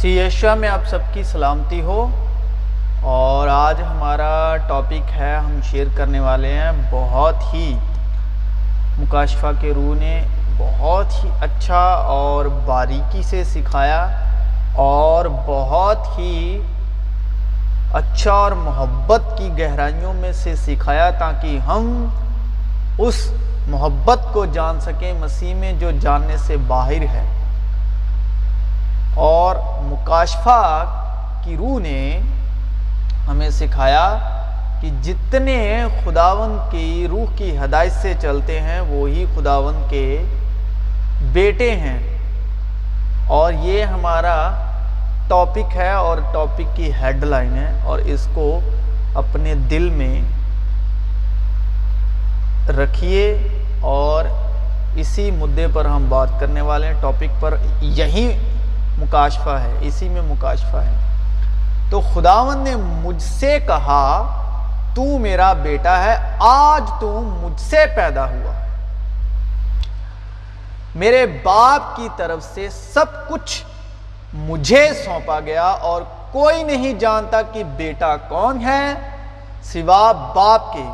سی Asia میں آپ سب کی سلامتی ہو۔ اور آج ہمارا ٹاپک ہے، ہم شیئر کرنے والے ہیں بہت ہی۔ مکاشفہ کے روح نے بہت ہی اچھا اور باریکی سے سکھایا اور بہت ہی اچھا اور محبت کی گہرائیوں میں سے سکھایا تاکہ ہم اس محبت کو جان سکیں، مسیح میں جو جاننے سے باہر ہے۔ اور مکاشفہ کی روح نے ہمیں سکھایا کہ جتنے خداون کی روح کی ہدایت سے چلتے ہیں، وہی خداون کے بیٹے ہیں۔ اور یہ ہمارا ٹاپک ہے اور ٹاپک کی ہیڈ لائن ہے اور اس کو اپنے دل میں رکھیے اور اسی مدعے پر ہم بات کرنے والے ہیں۔ ٹاپک پر یہی مکاشفہ ہے، اسی میں مکاشفہ ہے۔ تو خداون نے مجھ سے کہا، تو میرا بیٹا ہے، آج تو مجھ سے پیدا ہوا۔ میرے باپ کی طرف سے سب کچھ مجھے سونپا گیا اور کوئی نہیں جانتا کہ بیٹا کون ہے، سوا باپ کے۔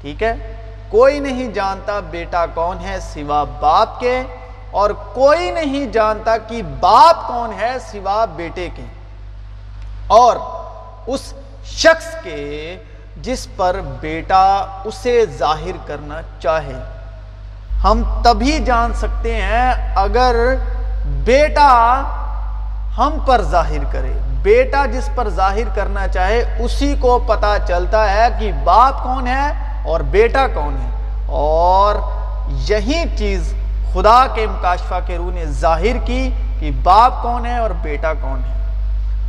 ٹھیک ہے؟ کوئی نہیں جانتا بیٹا کون ہے، سوا باپ کے۔ اور کوئی نہیں جانتا کہ باپ کون ہے سوا بیٹے کے۔ اور اس شخص کے جس پر بیٹا اسے ظاہر کرنا چاہے۔ ہم تبھی جان سکتے ہیں اگر بیٹا ہم پر ظاہر کرے۔ بیٹا جس پر ظاہر کرنا چاہے، اسی کو پتا چلتا ہے کہ باپ کون ہے اور بیٹا کون ہے۔ اور یہی چیز خدا کے مکاشفہ کے روح نے ظاہر کی کہ باپ کون ہے اور بیٹا کون ہے۔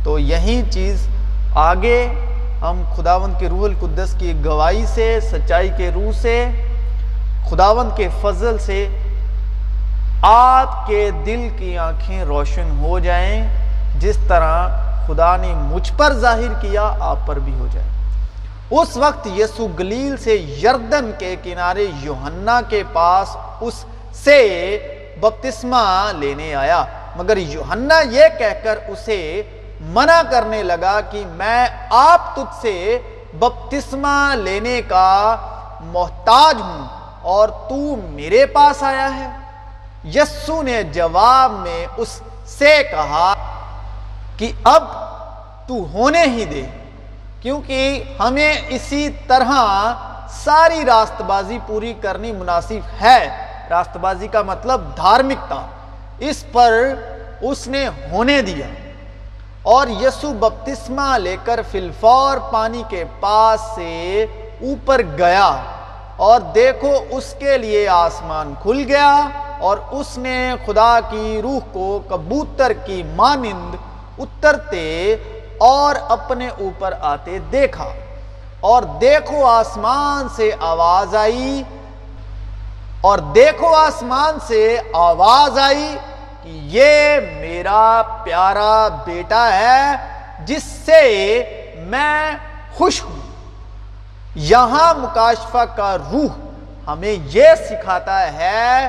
تو یہی چیز آگے ہم خداون کے روح القدس کی گواہی سے، سچائی کے روح سے خداون کے فضل سے آپ کے دل کی آنکھیں روشن ہو جائیں، جس طرح خدا نے مجھ پر ظاہر کیا، آپ پر بھی ہو جائے۔ اس وقت یسو گلیل سے یردن کے کنارے یوہنا کے پاس اس سے بپتسمہ لینے آیا۔ مگر یوہنا یہ کہہ کر اسے منع کرنے لگا کہ میں آپ تجھ سے بپتسمہ لینے کا محتاج ہوں اور تو میرے پاس آیا ہے۔ یسو نے جواب میں اس سے کہا کہ اب تو ہونے ہی دے، کیونکہ ہمیں اسی طرح ساری راست بازی پوری کرنی مناسب ہے۔ راست بازی کا مطلب دھارمکتا، اس پر اس نے ہونے دیا۔ اور یسو بپتسمہ لے کر فلفور پانی کے پاس سے اوپر گیا اور دیکھو اس کے لیے آسمان کھل گیا اور اس نے خدا کی روح کو کبوتر کی مانند اترتے اور اپنے اوپر آتے دیکھا اور دیکھو آسمان سے آواز آئی اور دیکھو آسمان سے آواز آئی کہ یہ میرا پیارا بیٹا ہے جس سے میں خوش ہوں۔ یہاں مکاشفہ کا روح ہمیں یہ سکھاتا ہے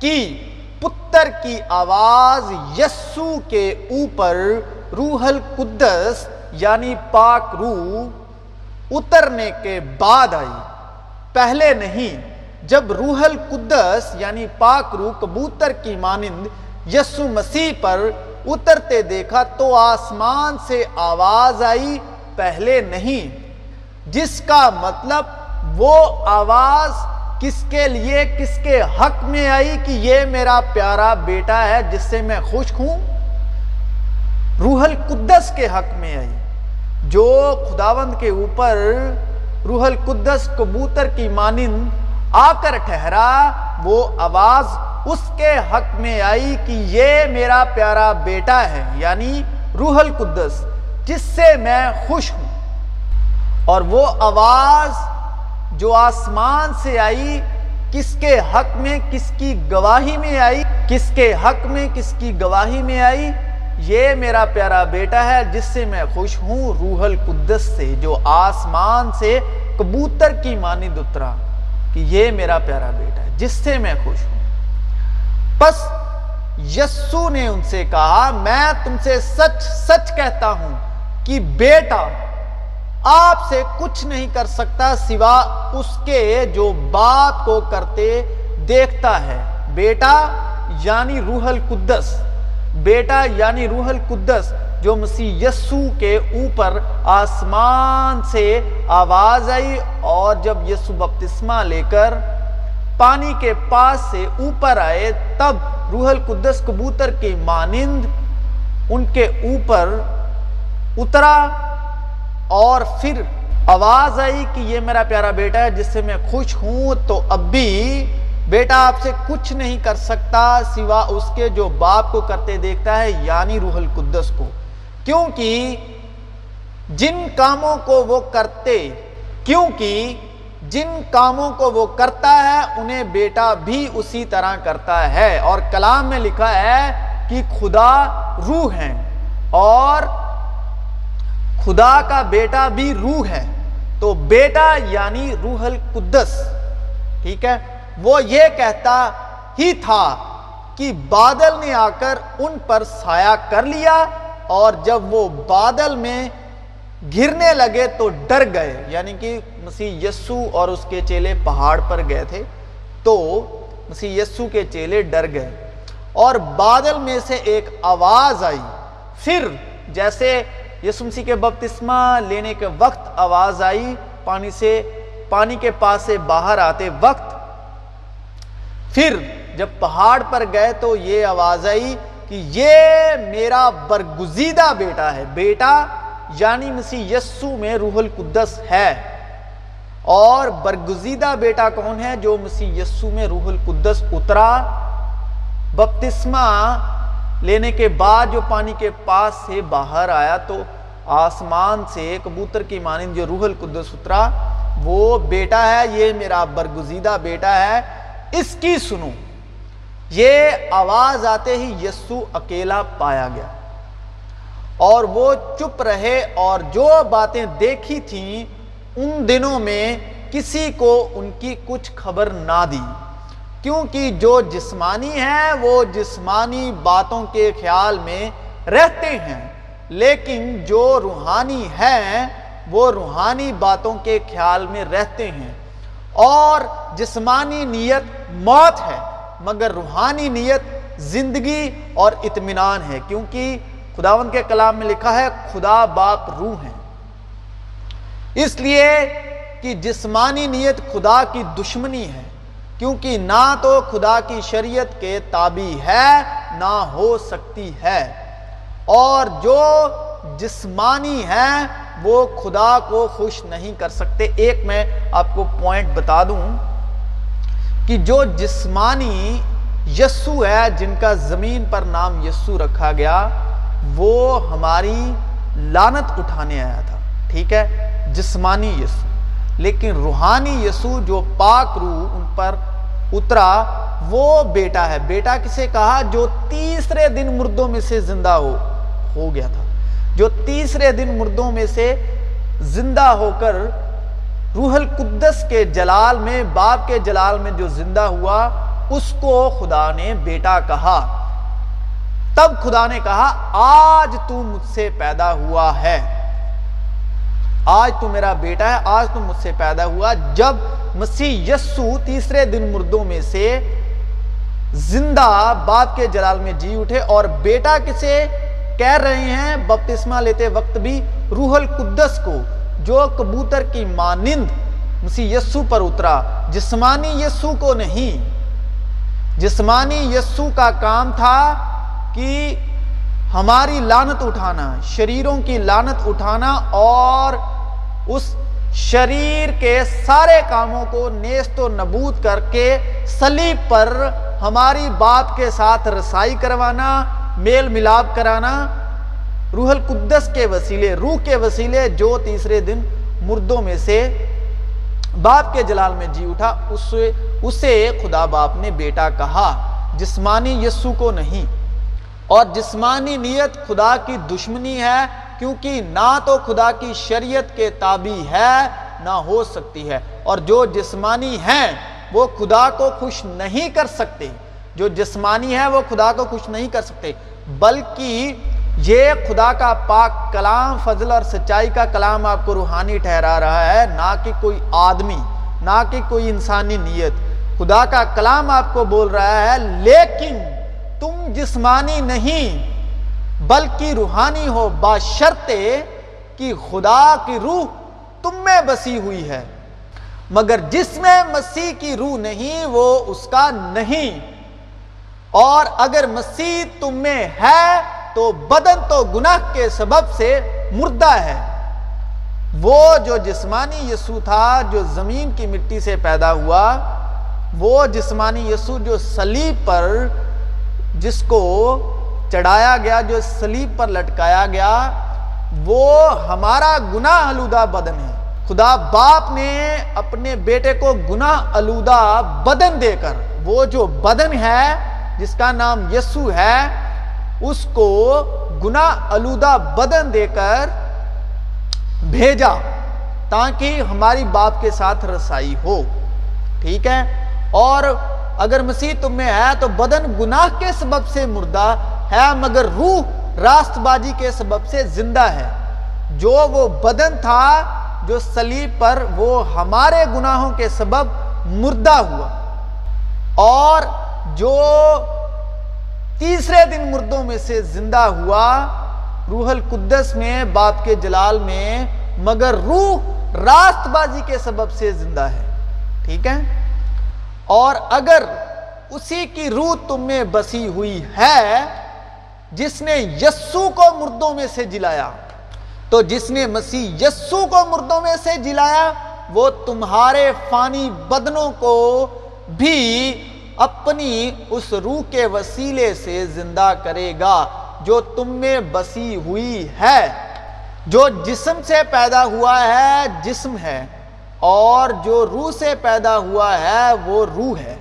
کہ پتر کی آواز یسو کے اوپر روح القدس یعنی پاک روح اترنے کے بعد آئی۔ پہلے نہیں جب روح القدس یعنی پاک روح کبوتر کی مانند یسو مسیح پر اترتے دیکھا تو آسمان سے آواز آئی، پہلے نہیں۔ جس کا مطلب وہ آواز کس کے لیے، کس کے حق میں آئی کہ یہ میرا پیارا بیٹا ہے جس سے میں خوش ہوں؟ روح القدس کے حق میں آئی۔ جو خداوند کے اوپر روح القدس کبوتر کی مانند آ کر ٹھہرا، وہ آواز اس کے حق میں آئی کہ یہ میرا پیارا بیٹا ہے یعنی روح القدس، جس سے میں خوش ہوں۔ اور وہ آواز جو آسمان سے آئی، کس کے حق میں کس کی گواہی میں آئی، کس کے حق میں کس کی گواہی میں آئی، یہ میرا پیارا بیٹا ہے، جس سے میں خوش ہوں، روح القدس سے، جو آسمان سے کبوتر کی مانند اترا۔ کہ یہ میرا پیارا بیٹا ہے، جس سے میں خوش ہوں۔ بس یسو نے ان سے کہا، میں تم سے سچ سچ کہتا ہوں کہ بیٹا، آپ سے کچھ نہیں کر سکتا سوا اس کے جو باپ کو کرتے دیکھتا ہے۔ بیٹا یعنی روح القدس۔ بیٹا یعنی روح القدس۔ جو مسیح یسو کے اوپر آسمان سے آواز آئی اور جب یسو بپتسمہ لے کر پانی کے پاس سے اوپر آئے، تب روح القدس کبوتر کے مانند ان کے اوپر اترا اور پھر آواز آئی کہ یہ میرا پیارا بیٹا ہے، جس سے میں خوش ہوں، تو اب بھی بیٹا آپ سے کچھ نہیں کر سکتا سوا اس کے جو باپ کو کرتے دیکھتا ہے یعنی روح القدس کو۔ کیونکہ جن کاموں کو وہ کرتے، کیونکہ جن کاموں کو وہ کرتا ہے، انہیں بیٹا بھی اسی طرح کرتا ہے۔ اور کلام میں لکھا ہے کہ خدا روح ہے اور خدا کا بیٹا بھی روح ہے۔ تو بیٹا یعنی روح القدس، ٹھیک ہے؟ وہ یہ کہتا ہی تھا کہ بادل نے آ کر ان پر سایہ کر لیا۔ اور جب وہ بادل میں گرنے لگے تو ڈر گئے یعنی کہ مسیح یسو اور اس کے چیلے پہاڑ پر گئے تھے، تو مسیح یسو کے چیلے ڈر گئے۔ اور بادل میں سے ایک آواز آئی، پھر جیسے یسو مسیح کے بپتسمہ لینے کے وقت آواز آئی، پانی سے، پانی کے پاس سے باہر آتے وقت، پھر جب پہاڑ پر گئے تو یہ آواز آئی کہ یہ میرا برگزیدہ بیٹا ہے۔ بیٹا یعنی مسیح یسو میں روح القدس ہے۔ اور برگزیدہ بیٹا کون ہے جو مسیح یسو میں روح القدس اترا؟ بپتسمہ لینے کے بعد جو پانی کے پاس سے باہر آیا تو آسمان سے کبوتر کی مانند جو روح القدس اترا، وہ بیٹا ہے، یہ میرا برگزیدہ بیٹا ہے۔ اس کی سنو۔ یہ آواز آتے ہی یسو اکیلا پایا گیا۔ اور وہ چپ رہے اور جو باتیں دیکھی تھیں ان دنوں میں کسی کو ان کی کچھ خبر نہ دی۔ کیونکہ جو جسمانی ہیں، وہ جسمانی باتوں کے خیال میں رہتے ہیں۔ لیکن جو روحانی ہیں، وہ روحانی باتوں کے خیال میں رہتے ہیں۔ اور جسمانی نیت موت ہے۔ مگر روحانی نیت، زندگی اور اطمینان ہے، کیونکہ خداون کے کلام میں لکھا ہے، خدا باپ روح ہے اس لیے کہ جسمانی نیت خدا کی دشمنی ہے، کیونکہ نہ تو خدا کی شریعت کے تابع ہے، نہ ہو سکتی ہے۔ اور جو جسمانی ہے وہ خدا کو خوش نہیں کر سکتے۔ ایک میں آپ کو پوائنٹ بتا دوں۔ کہ جو جسمانی یسو ہے، جن کا زمین پر نام یسو رکھا گیا، وہ ہماری لانت اٹھانے آیا تھا، ٹھیک ہے؟ جسمانی یسو۔ لیکن روحانی یسو جو پاک روح ان پر اترا، وہ بیٹا ہے۔ بیٹا کسے کہا؟ جو تیسرے دن مردوں میں سے زندہ ہو ہو گیا تھا۔ جو تیسرے دن مردوں میں سے زندہ ہو کر روح القدس کے جلال میں، باپ کے جلال میں جو زندہ ہوا، اس کو خدا نے بیٹا کہا۔ تب خدا نے کہا، آج تو مجھ سے پیدا ہوا ہے۔ آج تو میرا بیٹا ہے، آج تو مجھ سے پیدا ہوا۔ جب مسیح یسو تیسرے دن مردوں میں سے زندہ باپ کے جلال میں جی اٹھے اور بیٹا کسے کہہ رہے ہیں، بپتسمہ لیتے وقت بھی روح القدس کو جو کبوتر کی مانند مسیح یسو پر اترا، جسمانی یسو کو نہیں۔ جسمانی یسو کا کام تھا کہ ہماری لانت اٹھانا، شریروں کی لانت اٹھانا اور اس شریر کے سارے کاموں کو نیست و نبود کر کے سلیب پر ہماری باپ کے ساتھ رسائی کروانا، میل ملاپ کرانا۔ روح القدس کے وسیلے، روح کے وسیلے جو تیسرے دن مردوں میں سے باپ کے جلال میں جی اٹھا اسے اسے خدا باپ نے بیٹا کہا، جسمانی یسو کو نہیں۔ اور جسمانی نیت خدا کی دشمنی ہے، کیونکہ نہ تو خدا کی شریعت کے تابع ہے، نہ ہو سکتی ہے۔ اور جو جسمانی ہیں، وہ خدا کو خوش نہیں کر سکتے۔ جو جسمانی ہے وہ خدا کو خوش نہیں کر سکتے، بلکہ یہ خدا کا پاک کلام، فضل اور سچائی کا کلام آپ کو روحانی ٹھہرا رہا ہے، نہ کہ کوئی آدمی، نہ کہ کوئی انسانی نیت۔ خدا کا کلام آپ کو بول رہا ہے، لیکن تم جسمانی نہیں، بلکہ روحانی ہو باشرتے کہ خدا کی روح تم میں بسی ہوئی ہے۔ مگر جس میں مسیح کی روح نہیں، وہ اس کا نہیں۔ اور اگر مسیح تم میں ہے تو بدن تو گناہ کے سبب سے مردہ ہے۔ وہ جو جسمانی یسو تھا، جو زمین کی مٹی سے پیدا ہوا، وہ جسمانی یسو جو سلیب پر، جس کو چڑھایا گیا، جو سلیب پر لٹکایا گیا، وہ ہمارا گناہ آلودہ بدن ہے۔ خدا باپ نے اپنے بیٹے کو گناہ آلودہ بدن دے کر، وہ جو بدن ہے، جس کا نام یسو ہے اس کو گناہ آلودہ بدن دے کر بھیجا تاکہ ہماری باپ کے ساتھ رسائی ہو۔ ٹھیک ہے؟ اور اگر مسیح تم میں ہے تو بدن گناہ کے سبب سے مردہ ہے، مگر روح راست بازی کے سبب سے زندہ ہے۔ جو وہ بدن تھا، جو سلیب پر وہ ہمارے گناہوں کے سبب مردہ ہوا۔ اور جو تیسرے دن مردوں میں سے زندہ ہوا۔ روح القدس میں، باپ کے جلال میں، مگر روح راست بازی کے سبب سے زندہ ہے۔ ٹھیک ہے؟ اور اگر اسی کی روح تم میں بسی ہوئی ہے، جس نے یسو کو مردوں میں سے جلایا، تو جس نے مسیح یسو کو مردوں میں سے جلایا، وہ تمہارے فانی بدنوں کو بھی اپنی اس روح کے وسیلے سے زندہ کرے گا جو تم میں بسی ہوئی ہے، جو جسم سے پیدا ہوا ہے، جسم ہے، اور جو روح سے پیدا ہوا ہے، وہ روح ہے۔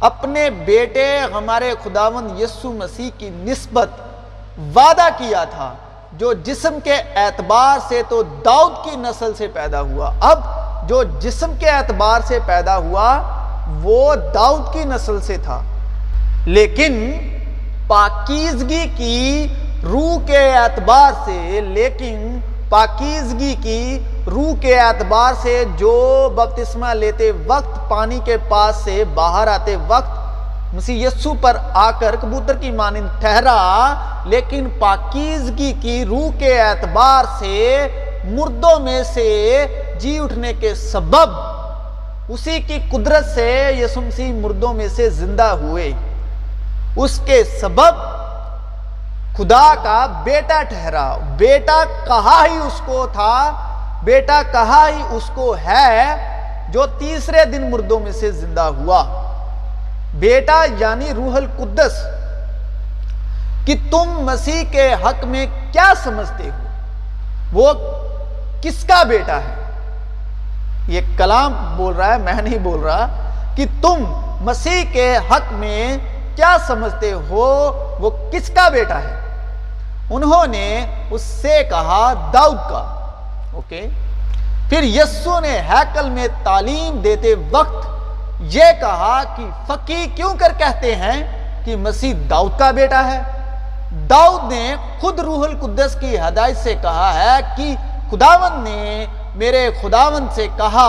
اپنے بیٹے ہمارے خداون یسو مسیح کی نسبت وعدہ کیا تھا، جو جسم کے اعتبار سے تو داؤد کی نسل سے پیدا ہوا، اب جو جسم کے اعتبار سے پیدا ہوا وہ داؤد کی نسل سے تھا۔ لیکن پاکیزگی کی روح کے اعتبار سے، لیکن پاکیزگی کی روح کے اعتبار سے جو بپتسمہ لیتے وقت، پانی کے پاس سے باہر آتے وقت مسیح یسو پر آ کر کبوتر کی مانند ٹھہرا، لیکن پاکیزگی کی روح کے اعتبار سے مردوں میں سے جی اٹھنے کے سبب اسی کی قدرت سے یسو مسیح مردوں میں سے زندہ ہوئے۔ اس کے سبب خدا کا بیٹا ٹھہرا۔ بیٹا کہا ہی اس کو تھا۔ بیٹا کہا ہی اس کو ہے جو تیسرے دن مردوں میں سے زندہ ہوا۔ بیٹا یعنی روح القدس۔ کہ تم مسیح کے حق میں کیا سمجھتے ہو؟ وہ کس کا بیٹا ہے؟ یہ کلام بول رہا ہے، میں نہیں بول رہا، کہ تم مسیح کے حق میں کیا سمجھتے ہو، وہ کس کا بیٹا ہے؟ انہوں نے اس سے کہا داؤد کا۔ اوکے؟ پھر یسو نے ہیکل میں تعلیم دیتے وقت یہ کہا کہ فقی کیوں کر کہتے ہیں کہ مسیح داؤد کا بیٹا ہے؟ داؤد نے خود روح القدس کی ہدایت سے کہا ہے کہ خداون نے میرے خداون سے کہا،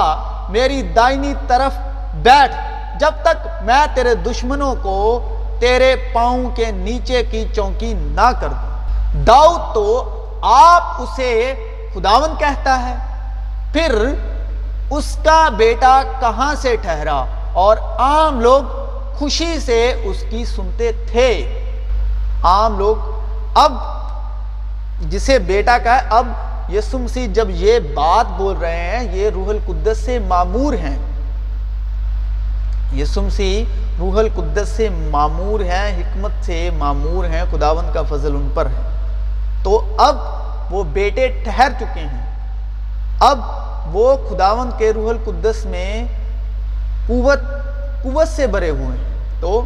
میری دائنی طرف بیٹھ، جب تک میں تیرے دشمنوں کو تیرے پاؤں کے نیچے کی چونکی نہ کر دوں۔ داؤد تو آپ اسے خداون کہتا ہے۔ پھر اس کا بیٹا کہاں سے ٹھہرا؟ اور عام لوگ خوشی سے اس کی سنتے تھے۔ عام لوگ، اب جسے بیٹا کا ہے اب یسو مسیح جب یہ بات بول رہے ہیں، یہ روح القدس سے معمور ہیں۔ یسو مسیح روح القدس سے معمور ہیں، حکمت سے معمور ہیں خداون کا فضل ان پر ہے۔ تو اب وہ بیٹے ٹھہر چکے ہیں۔ اب وہ خداون کے روح القدس میں قوت قوت سے بھرے ہوئے ہیں۔ تو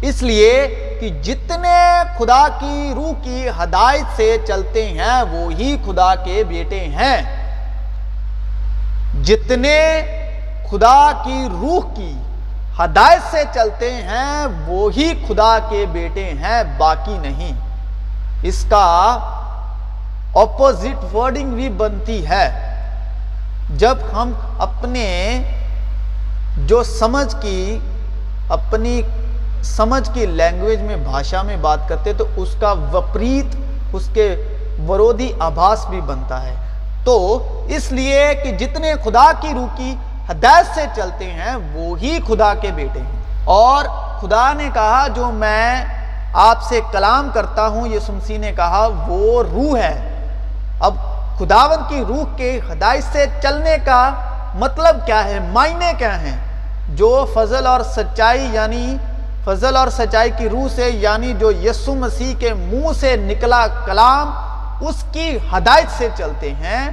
اس لیے کہ جتنے خدا کی روح کی ہدایت سے چلتے ہیں، وہی خدا کے بیٹے ہیں۔ جتنے خدا کی روح کی ہدایت سے چلتے ہیں، وہی خدا کے بیٹے ہیں، باقی نہیں۔ اس کا اپوزٹ ورڈنگ بھی بنتی ہے۔ جب ہم اپنے، جو سمجھ کی، اپنی سمجھ کی لینگویج میں، بھاشا میں بات کرتے تو اس کا وپریت، اس کے ورودی آبھاس بھی بنتا ہے۔ تو اس لیے کہ جتنے خدا کی روح کی ہدایت سے چلتے ہیں، وہی خدا کے بیٹے ہیں۔ اور خدا نے کہا، جو میں آپ سے کلام کرتا ہوں یہ سمسی نے کہا، وہ روح ہے۔ اب خداون کی روح کے ہدایت سے چلنے کا مطلب کیا ہے؟ معنی کیا ہیں؟ جو فضل اور سچائی یعنی فضل اور سچائی کی روح سے یعنی جو یسو مسیح کے منہ سے نکلا کلام، اس کی ہدایت سے چلتے ہیں۔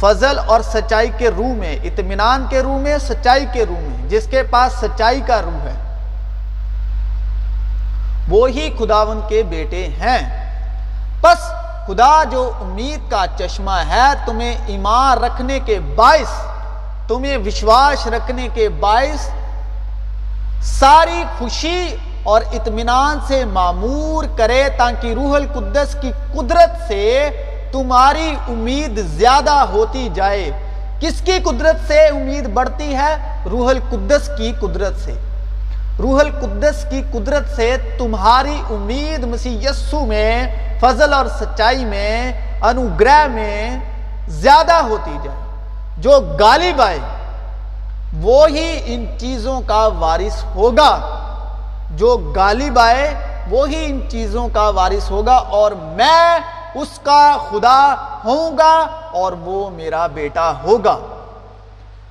فضل اور سچائی کے روح میں، اطمینان کے روح میں، سچائی کے روح میں، جس کے پاس سچائی کا روح ہے۔ وہی خداون کے بیٹے ہیں۔ پس خدا جو امید کا چشمہ ہے، تمہیں ایمان رکھنے کے باعث، تمہیں وشواس رکھنے کے باعث ساری خوشی اور اطمینان سے معمور کرے تاکہ روح القدس کی قدرت سے تمہاری امید زیادہ ہوتی جائے۔ کس کی قدرت سے امید بڑھتی ہے؟ روح القدس کی قدرت سے۔ روح القدس کی قدرت سے تمہاری امید مسیح یسو میں، فضل اور سچائی میں، انوگرہ میں زیادہ ہوتی جائے۔ جو غالب آئے وہی ان چیزوں کا وارث ہوگا۔ جو غالب آئے، وہی ان چیزوں کا وارث ہوگا اور میں اس کا خدا ہوں گا اور وہ میرا بیٹا ہوگا۔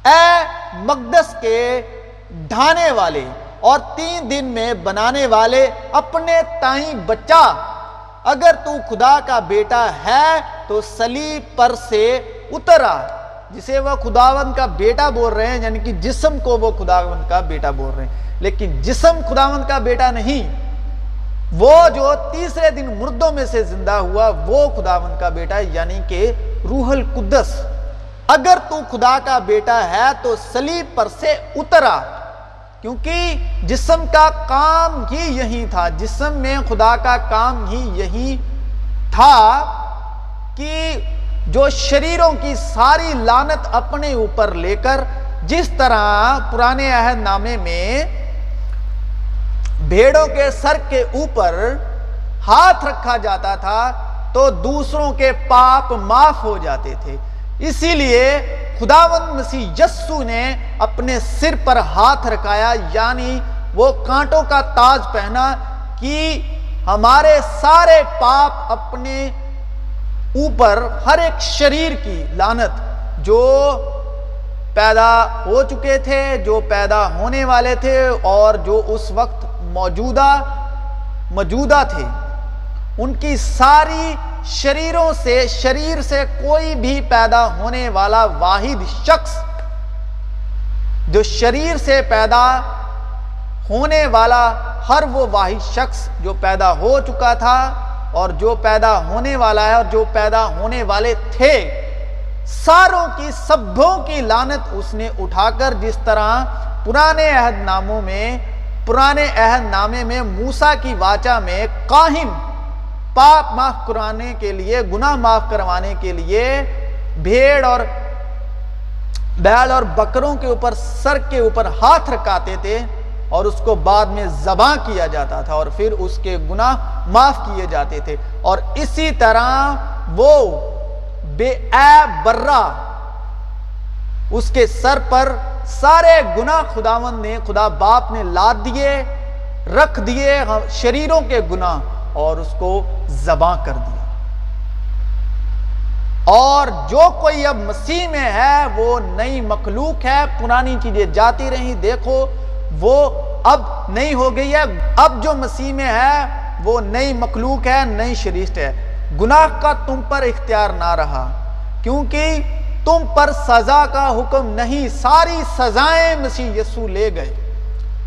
اے مقدس کے ڈھانے والے اور تین دن میں بنانے والے اپنے تائیں بچہ، اگر تو خدا کا بیٹا ہے تو سلیب پر سے اترا۔ جسے وہ خداون کا بیٹا بول رہے ہیں یعنی کہ جسم کو وہ خداون کا بیٹا بول رہے ہیں۔ لیکن جسم خداون کا بیٹا نہیں، وہ جو تیسرے دن مردوں میں سے زندہ ہوا، وہ خداون کا بیٹا ہے یعنی کہ روح القدس۔ اگر تو خدا کا بیٹا ہے تو سلیب پر سے اترا، کیونکہ جسم کا کام ہی یہی تھا۔ جسم میں خدا کا کام ہی یہی تھا کہ جو شریروں کی ساری لانت اپنے اوپر لے کر جس طرح پرانے عہد نامے میں بھیڑوں کے سر کے اوپر ہاتھ رکھا جاتا تھا، تو دوسروں کے پاپ معاف ہو جاتے تھے۔ اسی لیے خداون مسیح یسو نے اپنے سر پر ہاتھ رکھایا یعنی وہ کانٹوں کا تاج پہنا کہ ہمارے سارے پاپ اپنے اوپر ہر ایک شریر کی لانت جو پیدا ہو چکے تھے، جو پیدا ہونے والے تھے اور جو اس وقت موجودہ موجودہ تھے۔ ان کی ساری شریروں سے، شریر سے کوئی بھی پیدا ہونے والا واحد شخص، جو شریر سے پیدا ہونے والا ہر وہ واحد شخص جو پیدا ہو چکا تھا اور جو پیدا ہونے والا ہے اور جو پیدا ہونے والے تھے، ساروں کی سبوں کی لانت اس نے اٹھا کر جس طرح پرانے عہد ناموں میں، پرانے عہد نامے میں موسا کی واچا میں قاہم پاپ معاف کرانے کے لیے، گناہ معاف کروانے کے لیے بھیڑ اور بیل اور بکروں کے اوپر، سر کے اوپر ہاتھ رکھاتے تھے۔ اور اس کو بعد میں زباں کیا جاتا تھا اور پھر اس کے گناہ معاف کیے جاتے تھے اور اسی طرح وہ بے برا اس کے سر پر سارے گناہ خداون نے، خدا باپ نے لاد دیے، رکھ دیے، شریروں کے گناہ اور اس کو زباں کر دیا۔ اور جو کوئی اب مسیح میں ہے، وہ نئی مخلوق ہے، پرانی چیزیں جاتی رہی دیکھو وہ اب نہیں ہو گئی ہے۔ اب جو مسیح میں ہے، وہ نئی مخلوق ہے، نئی شریشت ہے۔ گناہ کا تم پر اختیار نہ رہا۔ کیونکہ تم پر سزا کا حکم نہیں، ساری سزائیں مسیح یسو لے گئے۔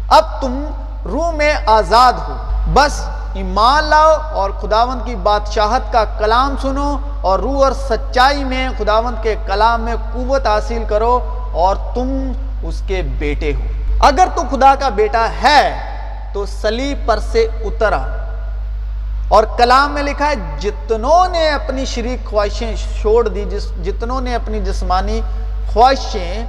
اب تم روح میں آزاد ہو۔ بس ایمان لاؤ اور خداوند کی بادشاہت کا کلام سنو اور روح اور سچائی میں خداوند کے کلام میں قوت حاصل کرو اور تم اس کے بیٹے ہو۔ اگر تو خدا کا بیٹا ہے تو سلیب پر سے اترا اور کلام میں لکھا ہے، جتنوں نے اپنی شریک خواہشیں چھوڑ دی، جس جتنوں نے اپنی جسمانی خواہشیں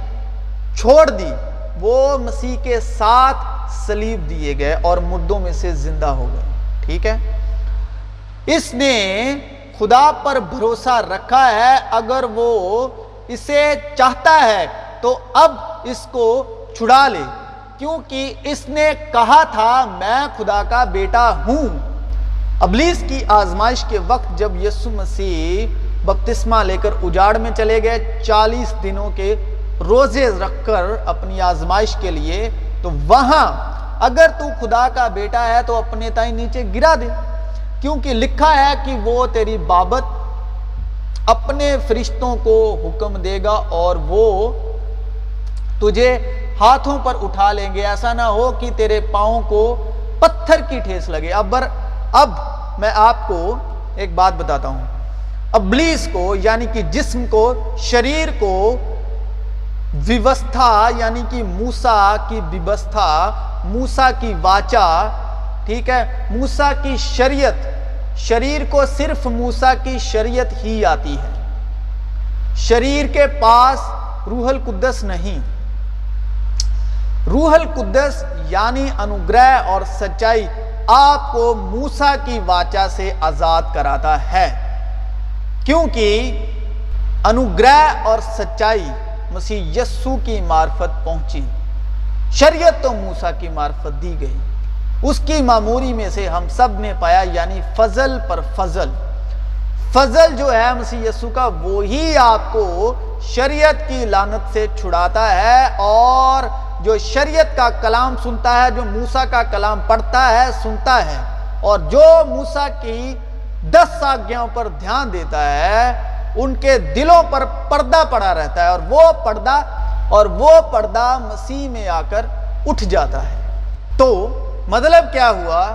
چھوڑ دی، وہ مسیح کے ساتھ سلیب دیے گئے اور مردوں میں سے زندہ ہو گئے۔ ٹھیک ہے؟ اس نے خدا پر بھروسہ رکھا ہے، اگر وہ اسے چاہتا ہے تو اب اس کو چھڑا لے، کیونکہ اس نے کہا تھا، میں خدا کا بیٹا ہوں۔ ابلیس کی آزمائش کے وقت جب یسو مسیح بپتسمہ لے کر اجاڑ میں چلے گئے، چالیس دنوں کے روزے رکھ کر اپنی آزمائش کے لیے، تو وہاں اگر تو خدا کا بیٹا ہے تو اپنے تائیں نیچے گرا دے۔ کیونکہ لکھا ہے کہ وہ تیری بابت اپنے فرشتوں کو حکم دے گا اور وہ تجھے ہاتھوں پر اٹھا لیں گے۔ ایسا نہ ہو کہ تیرے پاؤں کو پتھر کی ٹھیس لگے۔ اب اب میں آپ کو ایک بات بتاتا ہوں۔ ابلیس کو یعنی کہ جسم کو، شریر کو ویوستھا یعنی کہ موسا کی ویوستھا، موسا کی واچا، ٹھیک ہے، موسا کی شریعت، شریر کو صرف موسا کی شریعت ہی آتی ہے۔ شریر کے پاس روح القدس نہیں۔ روح القدس یعنی انوگرہ اور سچائی آپ کو موسا کی واچا سے آزاد کراتا ہے۔ کیونکہ انوگرہ اور سچائی مسیح یسو کی معرفت پہنچی۔ شریعت تو موسا کی معرفت دی گئی۔ اس کی معموری میں سے ہم سب نے پایا یعنی فضل پر فضل۔ فضل جو ہے مسیح یسو کا، وہی آپ کو شریعت کی لانت سے چھڑاتا ہے اور جو شریعت کا کلام سنتا ہے، جو موسا کا کلام پڑھتا ہے، سنتا ہے۔ اور جو موسا کی دس آگیاں پر دھیان دیتا ہے، ان کے دلوں پر پردہ پڑا رہتا ہے۔ اور وہ پردہ، اور وہ پردہ مسیح میں آ کر اٹھ جاتا ہے۔ تو مطلب کیا ہوا؟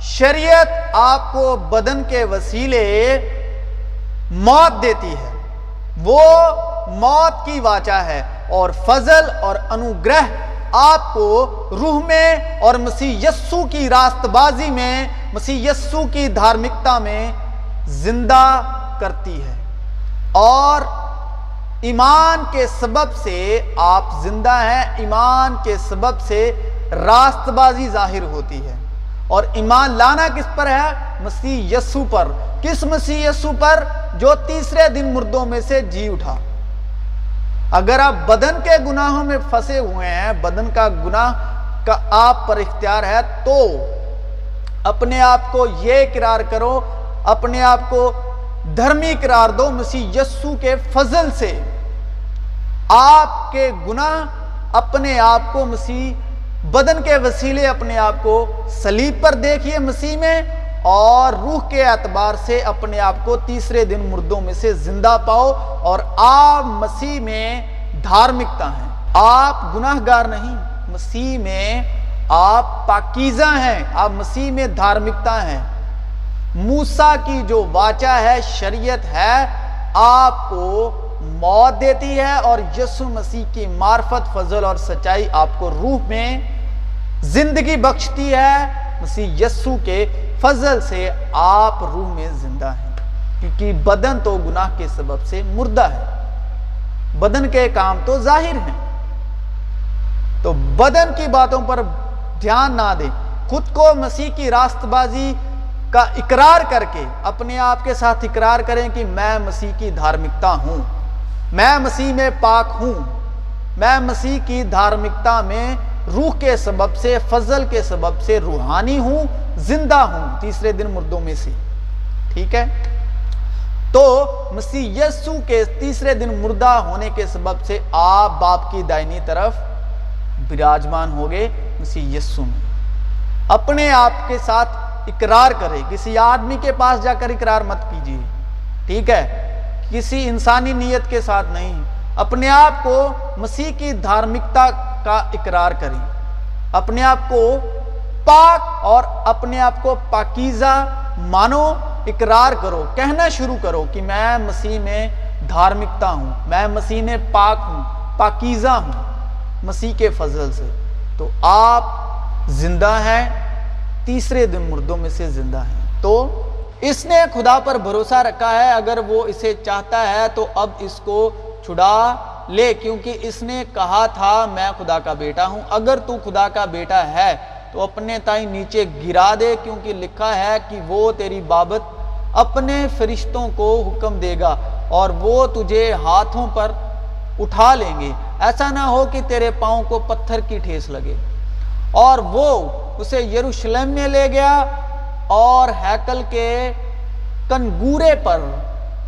شریعت آپ کو بدن کے وسیلے موت دیتی ہے۔ وہ موت کی واچا ہے۔ اور فضل اور انوگرہ آپ کو روح میں اور مسیح یسو کی راست بازی میں، مسیح یسو کی دھارمکتا میں زندہ کرتی ہے۔ اور ایمان کے سبب سے آپ زندہ ہیں، ایمان کے سبب سے راست بازی ظاہر ہوتی ہے۔ اور ایمان لانا کس پر ہے؟ مسیح یسو پر۔ کس مسیح یسو پر؟ جو تیسرے دن مردوں میں سے جی اٹھا۔ اگر آپ بدن کے گناہوں میں پھنسے ہوئے ہیں، بدن کا گناہ کا آپ پر اختیار ہے، تو اپنے آپ کو یہ قرار کرو، اپنے آپ کو دھرمی قرار دو مسیح یسو کے فضل سے۔ آپ کے گناہ اپنے آپ کو مسیح بدن کے وسیلے اپنے آپ کو سلیب پر دیکھیے مسیح میں اور روح کے اعتبار سے اپنے آپ کو تیسرے دن مردوں میں سے زندہ پاؤ اور آپ مسیح میں دھارمکتا ہیں۔ آپ گناہ گار نہیں، مسیح میں آپ پاکیزہ ہیں، آپ مسیح میں دھارمکتا ہیں۔ موسا کی جو واچا ہے، شریعت ہے، آپ کو موت دیتی ہے اور یسو مسیح کی معرفت، فضل اور سچائی آپ کو روح میں زندگی بخشتی ہے۔ مسیح یسو کے فضل سے آپ روح میں زندہ ہیں۔ کیونکہ بدن تو گناہ کے سبب سے مردہ ہے۔ بدن کے کام تو ظاہر ہیں۔ تو بدن کی باتوں پر دھیان نہ دیں۔ خود کو مسیح کی راست بازی کا اقرار کر کے اپنے آپ کے ساتھ اقرار کریں کہ میں مسیح کی دھارمکتا ہوں۔ میں مسیح میں پاک ہوں۔ میں مسیح کی دھارمکتا میں روح کے سبب سے، فضل کے سبب سے روحانی ہوں، زندہ ہوں تیسرے دن مردوں میں سے۔ ٹھیک ہے؟ تو مسیح یسو کے تیسرے دن مردہ ہونے کے سبب سے آپ باپ کی دائنی طرف براجمان ہو گئے مسیح یسو میں۔ اپنے آپ کے ساتھ اقرار کرے کسی آدمی کے پاس جا کر اقرار مت کیجیے ٹھیک ہے؟ کسی انسانی نیت کے ساتھ نہیں۔ اپنے آپ کو مسیح کی دھارمکتا کا اقرار کریں۔ اپنے آپ کو پاک اور اپنے آپ کو پاکیزہ مانو، اقرار کرو۔ کہنا شروع کرو کہ میں مسیح میں دھارمکتا ہوں، میں مسیح میں پاک ہوں، پاکیزہ ہوں مسیح کے فضل سے۔ تو آپ زندہ ہیں، تیسرے دن مردوں میں سے زندہ ہیں۔ تو اس نے خدا پر بھروسہ رکھا ہے، اگر وہ اسے چاہتا ہے تو اب اس کو چھڑا لے، کیونکہ اس نے کہا تھا، میں خدا کا بیٹا ہوں، اگر تو خدا کا بیٹا ہے تو اپنے تائیں نیچے گرا دے، کیونکہ لکھا ہے کہ وہ تیری بابت اپنے فرشتوں کو حکم دے گا اور وہ تجھے ہاتھوں پر اٹھا لیں گے۔ ایسا نہ ہو کہ تیرے پاؤں کو پتھر کی ٹھیس لگے۔ اور وہ اسے یروشلم میں لے گیا اور ہیکل کے کنگورے پر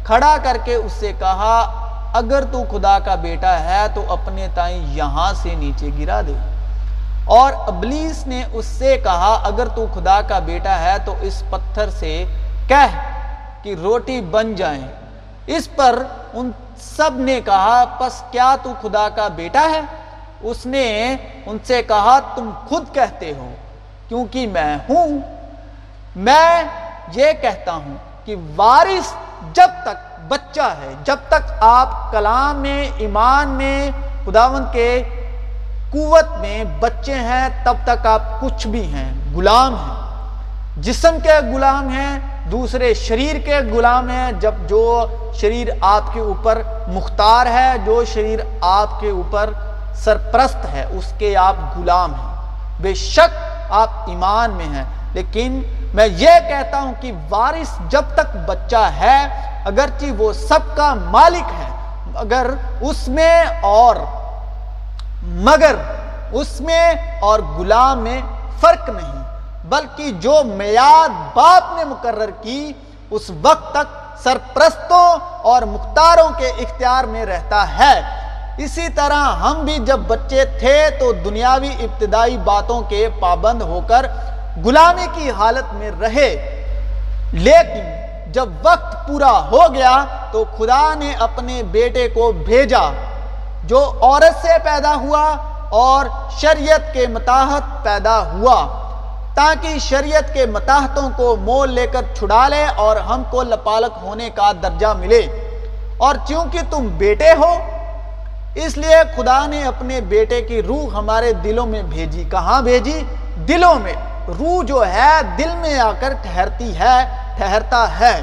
کھڑا کر کے اس سے کہا اگر تو خدا کا بیٹا ہے تو اپنے تائیں یہاں سے نیچے گرا دے۔ اور ابلیس نے اس سے کہا، اگر تو خدا کا بیٹا ہے تو اس پتھر سے کہہ کہ روٹی بن جائیں اس پر ان سب نے کہا، پس کیا تو خدا کا بیٹا ہے؟ اس نے ان سے کہا، تم خود کہتے ہو، کیونکہ میں ہوں۔ میں یہ کہتا ہوں کہ وارث جب تک بچہ ہے۔ جب تک آپ کلام میں، ایمان میں خداون کے قوت میں بچے ہیں، تب تک آپ کچھ بھی ہیں، غلام ہیں۔ جسم کے غلام ہیں، دوسرے شریر کے غلام ہیں۔ جب جو شریر آپ کے اوپر مختار ہے، جو شریر آپ کے اوپر سرپرست ہے، اس کے آپ غلام ہیں۔ بے شک آپ ایمان میں ہیں۔ لیکن میں یہ کہتا ہوں کہ وارث جب تک بچہ ہے، اگرچہ وہ سب کا مالک ہے اگر اس میں اور، مگر اس میں اور غلام میں فرق نہیں، بلکہ جو میاد باپ نے مقرر کی، اس وقت تک سرپرستوں اور مختاروں کے اختیار میں رہتا ہے۔ اسی طرح ہم بھی جب بچے تھے تو دنیاوی ابتدائی باتوں کے پابند ہو کر غلامی کی حالت میں رہے، لیکن جب وقت پورا ہو گیا تو خدا نے اپنے بیٹے کو بھیجا، جو عورت سے پیدا ہوا اور شریعت کے متاحت پیدا ہوا۔ تاکہ شریعت کے متاحتوں کو مول لے کر چھڑا لے اور ہم کو لپالک ہونے کا درجہ ملے۔ اور چونکہ تم بیٹے ہو، اس لیے خدا نے اپنے بیٹے کی روح ہمارے دلوں میں بھیجی۔ کہاں بھیجی؟ دلوں میں۔ روح جو ہے دل میں آ کر ٹھہرتی ہے، ٹھہرتا ہے۔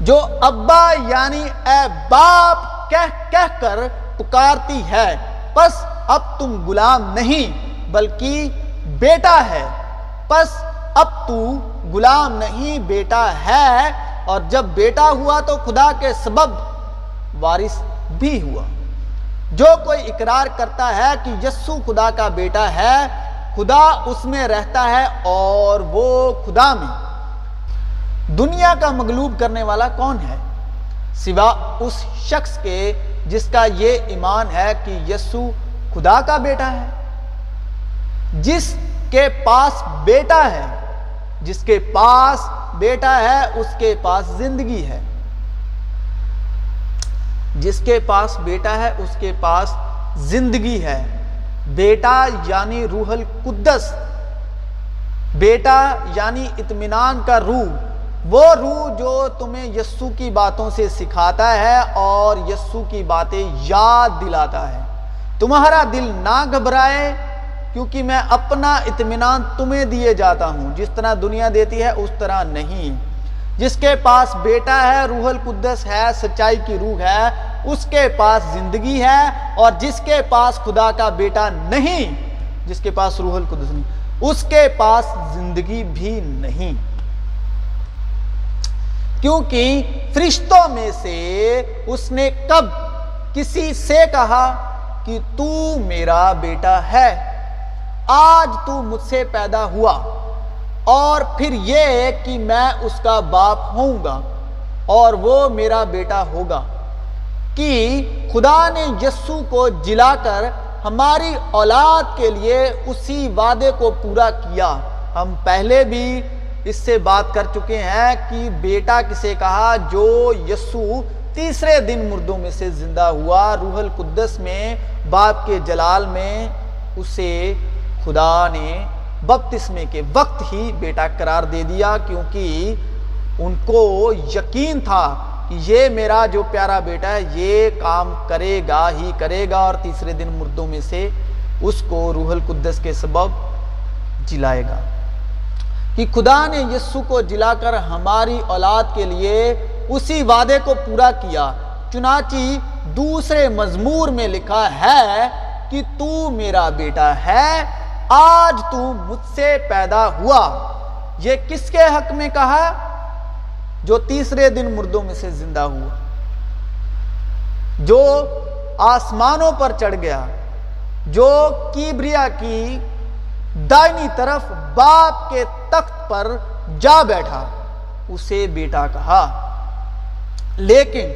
جو ابا یعنی اے باپ کہہ کہہ کر پکارتی ہے، پس اب تم غلام نہیں، بلکہ بیٹا ہے۔ پس اب تو غلام نہیں، بیٹا ہے۔ اور جب بیٹا ہوا تو خدا کے سبب وارث بھی ہوا۔ جو کوئی اقرار کرتا ہے کہ یسو خدا کا بیٹا ہے خدا اس میں رہتا ہے اور وہ خدا میں۔ دنیا کا مغلوب کرنے والا کون ہے؟ سوا اس شخص کے جس کا یہ ایمان ہے کہ یسو خدا کا بیٹا ہے۔ جس کے پاس بیٹا ہے، جس کے پاس بیٹا ہے، اس کے پاس زندگی ہے۔ جس کے پاس بیٹا ہے، اس کے پاس زندگی ہے۔ بیٹا یعنی روح القدس، بیٹا یعنی اطمینان کا روح، وہ روح جو تمہیں یسو کی باتوں سے سکھاتا ہے اور یسو کی باتیں یاد دلاتا ہے۔ تمہارا دل نہ گھبرائے، کیونکہ میں اپنا اطمینان تمہیں دیے جاتا ہوں۔ جس طرح دنیا دیتی ہے، اس طرح نہیں۔ جس کے پاس بیٹا ہے، روح القدس ہے، سچائی کی روح ہے اس کے پاس زندگی ہے اور جس کے پاس خدا کا بیٹا نہیں، جس کے پاس روح القدس نہیں، اس کے پاس زندگی بھی نہیں۔ کیونکہ فرشتوں میں سے اس نے کب کسی سے کہا کہ تو میرا بیٹا ہے؟ آج تو مجھ سے پیدا ہوا اور پھر یہ کہ میں اس کا باپ ہوں گا اور وہ میرا بیٹا ہوگا۔ کہ خدا نے یسو کو جلا کر ہماری اولاد کے لیے اسی وعدے کو پورا کیا۔ ہم پہلے بھی اس سے بات کر چکے ہیں کہ بیٹا کسے کہا جو یسو تیسرے دن مردوں میں سے زندہ ہوا، روح القدس میں، باپ کے جلال میں، اسے خدا نے بپتسمے کے وقت ہی بیٹا قرار دے دیا کیونکہ ان کو یقین تھا۔ کہ یہ میرا جو پیارا بیٹا ہے، یہ کام کرے گا ہی کرے گا اور تیسرے دن مردوں میں سے اس کو روح القدس کے سبب جلائے گا۔ کہ خدا نے یسو کو جلا کر ہماری اولاد کے لیے اسی وعدے کو پورا کیا، چنانچہ دوسرے مضمور میں لکھا ہے کہ تو میرا بیٹا ہے، آج تو مجھ سے پیدا ہوا۔ یہ کس کے حق میں کہا؟ جو تیسرے دن مردوں میں سے زندہ ہوا، جو آسمانوں پر چڑھ گیا، جو کیبریا کی دائنی طرف باپ کے تخت پر جا بیٹھا، اسے بیٹا کہا۔ لیکن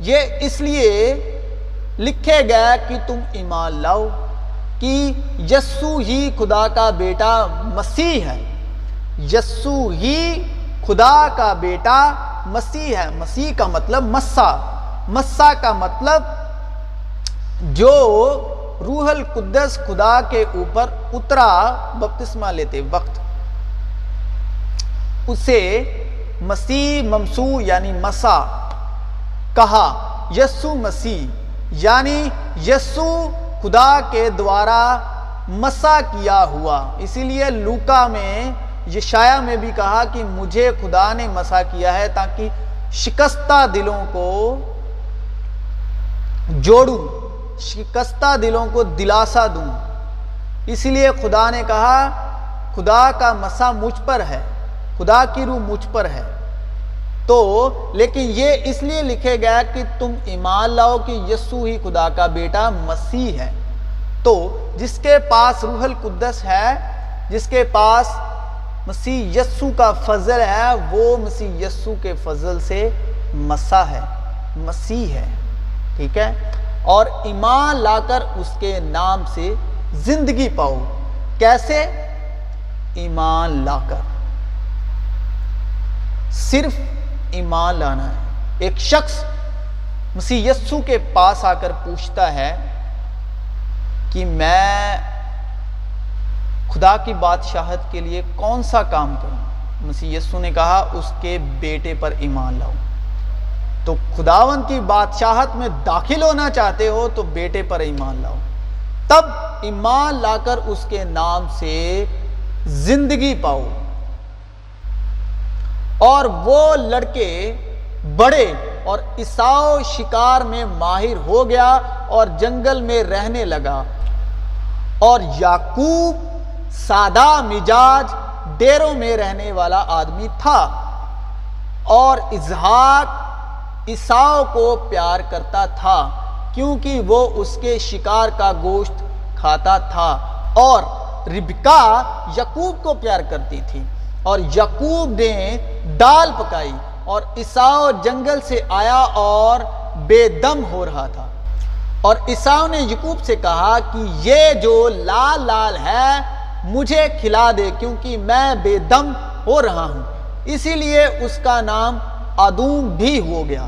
یہ اس لیے لکھے گیا کہ تم ایمان لاؤ کہ یسو ہی خدا کا بیٹا مسیح ہے۔ یسو ہی خدا کا بیٹا مسیح ہے۔ مسیح کا مطلب مسا۔ مسا کا مطلب جو روح القدس خدا کے اوپر اترا بپتسمہ لیتے وقت۔ اسے مسیح ممسو یعنی مسا کہا۔ یسو مسیح یعنی یسو خدا کے دوارا مسا کیا ہوا۔ اسی لیے لوکا میں یشایا میں بھی کہا کہ مجھے خدا نے مسا کیا ہے تاکہ شکستہ دلوں کو جوڑوں، شکستہ دلوں کو دلاسا دوں۔ اسی لیے خدا نے کہا، خدا کا مسا مجھ پر ہے، خدا کی روح مجھ پر ہے۔ تو لیکن یہ اس لیے لکھے گیا کہ تم ایمان لاؤ کہ یسو ہی خدا کا بیٹا مسیح ہے۔ تو جس کے پاس روح القدس ہے، جس کے پاس مسیح یسو کا فضل ہے، وہ مسیح یسو کے فضل سے مسا ہے، مسیح ہے، ٹھیک ہے؟ اور ایمان لا کر اس کے نام سے زندگی پاؤ۔ کیسے؟ ایمان لا کر۔ صرف ایمان لانا ہے۔ ایک شخص مسیح یسو کے پاس آ کر پوچھتا ہے کہ میں خدا کی بادشاہت کے لیے کون سا کام کروں؟ مسیح یسو نے کہا، اس کے بیٹے پر ایمان لاؤ۔ تو خداون کی بادشاہت میں داخل ہونا چاہتے ہو تو بیٹے پر ایمان لاؤ۔ تب ایمان لا کر اس کے نام سے زندگی پاؤ۔ اور وہ لڑکے بڑے اور عیساؤ شکار میں ماہر ہو گیا اور جنگل میں رہنے لگا۔ اور یعقوب سادہ مزاج ڈیروں میں رہنے والا آدمی تھا اور اظہاق عیساؤ کو پیار کرتا تھا کیونکہ وہ اس کے شکار کا گوشت کھاتا تھا اور ربکا یقوب کو پیار کرتی تھی اور یقوب نے دال پکائی اور عیساؤ جنگل سے آیا اور بے دم ہو رہا تھا اور عیساؤ نے یقوب سے کہا کہ یہ جو لال لال ہے مجھے کھلا دے کیونکہ میں بے دم ہو رہا ہوں۔ اسی لیے اس کا نام آدوم بھی ہو گیا۔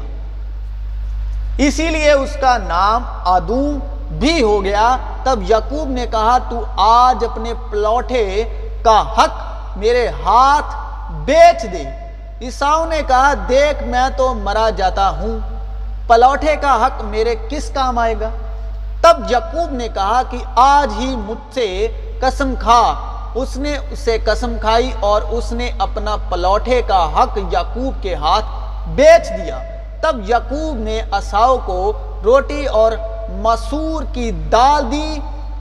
اسی لیے اس کا نام آدوم بھی ہو گیا۔ تب یقوب نے کہا، تو آج اپنے پلوٹے کا حق میرے ہاتھ بیچ دے۔ عیساؤ نے کہا، دیکھ، میں تو مرا جاتا ہوں۔ پلوٹے کا حق میرے کس کام آئے گا؟ تب یقوب نے کہا کہ آج ہی مجھ سے قسم کھا۔ اس نے اسے قسم کھائی اور اس نے اپنا پلوٹے کا حق یقوب کے ہاتھ بیچ دیا۔ تب یقوب نے اساؤ کو روٹی اور مسور کی دال دی۔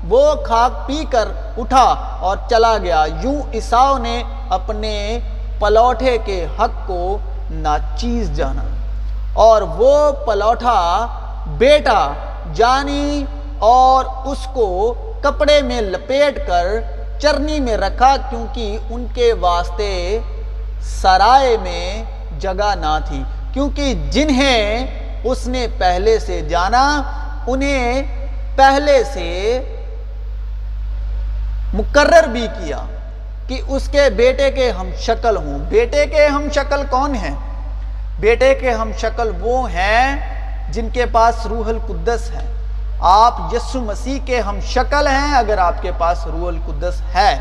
وہ کھاک پی کر اٹھا اور چلا گیا۔ یوں عیساؤ نے اپنے پلوٹے کے حق کو ناچیز جانا۔ اور وہ پلوٹا بیٹا، جانی، اور اس کو کپڑے میں لپیٹ کر چرنی میں رکھا کیونکہ ان کے واسطے سرائے میں جگہ نہ تھی۔ کیونکہ جنہیں اس نے پہلے سے جانا، انہیں پہلے سے مقرر بھی کیا کہ اس کے بیٹے کے ہم شکل ہوں۔ بیٹے کے ہم شکل کون ہیں؟ بیٹے کے ہم شکل وہ ہیں جن کے پاس روح القدس ہے۔ آپ یسو مسیح کے ہم شکل ہیں اگر آپ کے پاس روح القدس ہے،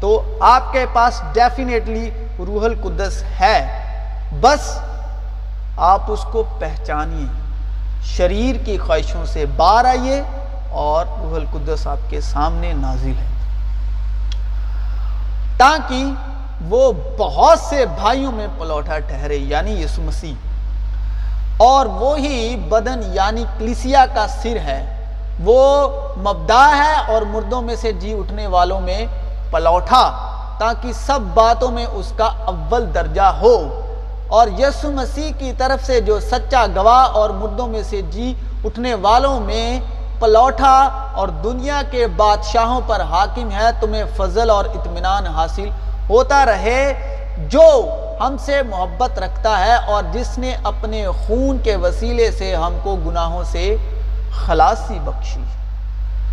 تو آپ کے پاس ڈیفینیٹلی روح القدس ہے۔ بس آپ اس کو پہچانیے۔ شریر کی خواہشوں سے باہر آئیے اور روح القدس آپ کے سامنے نازل ہے۔ تاکہ وہ بہت سے بھائیوں میں پلوٹا ٹھہرے یعنی یسو مسیح۔ اور وہی بدن یعنی کلیسیا کا سر ہے۔ وہ مبدا ہے اور مردوں میں سے جی اٹھنے والوں میں پلوٹا تاکہ سب باتوں میں اس کا اول درجہ ہو۔ اور یسو مسیح کی طرف سے جو سچا گواہ اور مردوں میں سے جی اٹھنے والوں میں پلوٹا اور دنیا کے بادشاہوں پر حاکم ہے، تمہیں فضل اور اطمینان حاصل ہوتا رہے۔ جو ہم سے محبت رکھتا ہے اور جس نے اپنے خون کے وسیلے سے ہم کو گناہوں سے خلاصی بخشی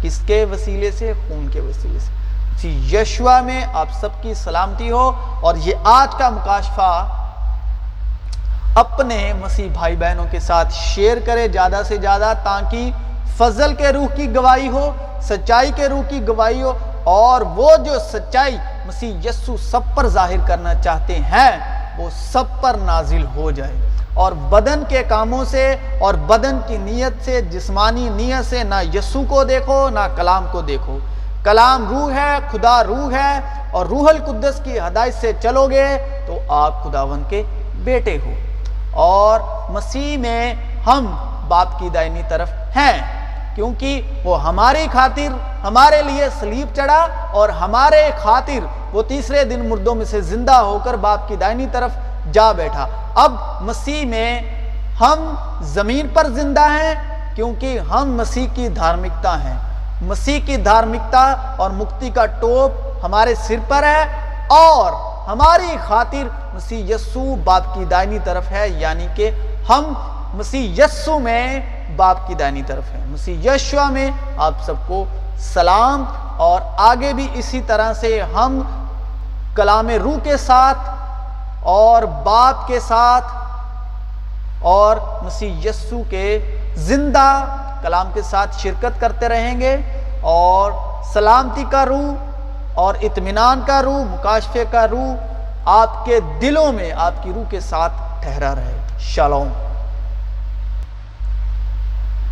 کس کے وسیلے سے؟ خون کے وسیلے سے۔ جی، یشوا میں آپ سب کی سلامتی ہو۔ اور یہ آج کا مکاشفہ اپنے مسیح بھائی بہنوں کے ساتھ شیئر کرے زیادہ سے زیادہ، تاکہ فضل کے روح کی گواہی ہو، سچائی کے روح کی گواہی ہو۔ اور وہ جو سچائی مسیح یسو سب پر ظاہر کرنا چاہتے ہیں، وہ سب پر نازل ہو جائے۔ اور بدن کے کاموں سے اور بدن کی نیت سے، جسمانی نیت سے نہ یسو کو دیکھو، نہ کلام کو دیکھو۔ کلام روح ہے، خدا روح ہے، اور روح القدس کی ہدایت سے چلو گے تو آپ خداون کے بیٹے ہو۔ اور مسیح میں ہم باپ کی دائنی طرف ہیں۔ کیونکہ وہ ہماری خاطر ہمارے لیے سلیب چڑھا اور ہمارے خاطر وہ تیسرے دن مردوں میں سے زندہ ہو کر باپ کی دائنی طرف جا بیٹھا۔ اب مسیح میں ہم زمین پر زندہ ہیں کیونکہ ہم مسیح کی دھارمکتا ہیں۔ مسیح کی دھارمکتا اور مکتی کا ٹوپ ہمارے سر پر ہے اور ہماری خاطر مسیح یسو باپ کی دائنی طرف ہے یعنی کہ ہم مسیح یسو میں باپ کی دائنی طرف ہے۔ مسیح یشوا میں آپ سب کو سلام اور آگے بھی اسی طرح سے ہم کلام روح کے ساتھ اور باپ کے ساتھ اور مسیح یسو کے زندہ کلام کے ساتھ شرکت کرتے رہیں گے اور سلامتی کا روح اور اطمینان کا روح مکاشفے کا روح آپ کے دلوں میں آپ کی روح کے ساتھ ٹھہرا رہے۔ شالوم۔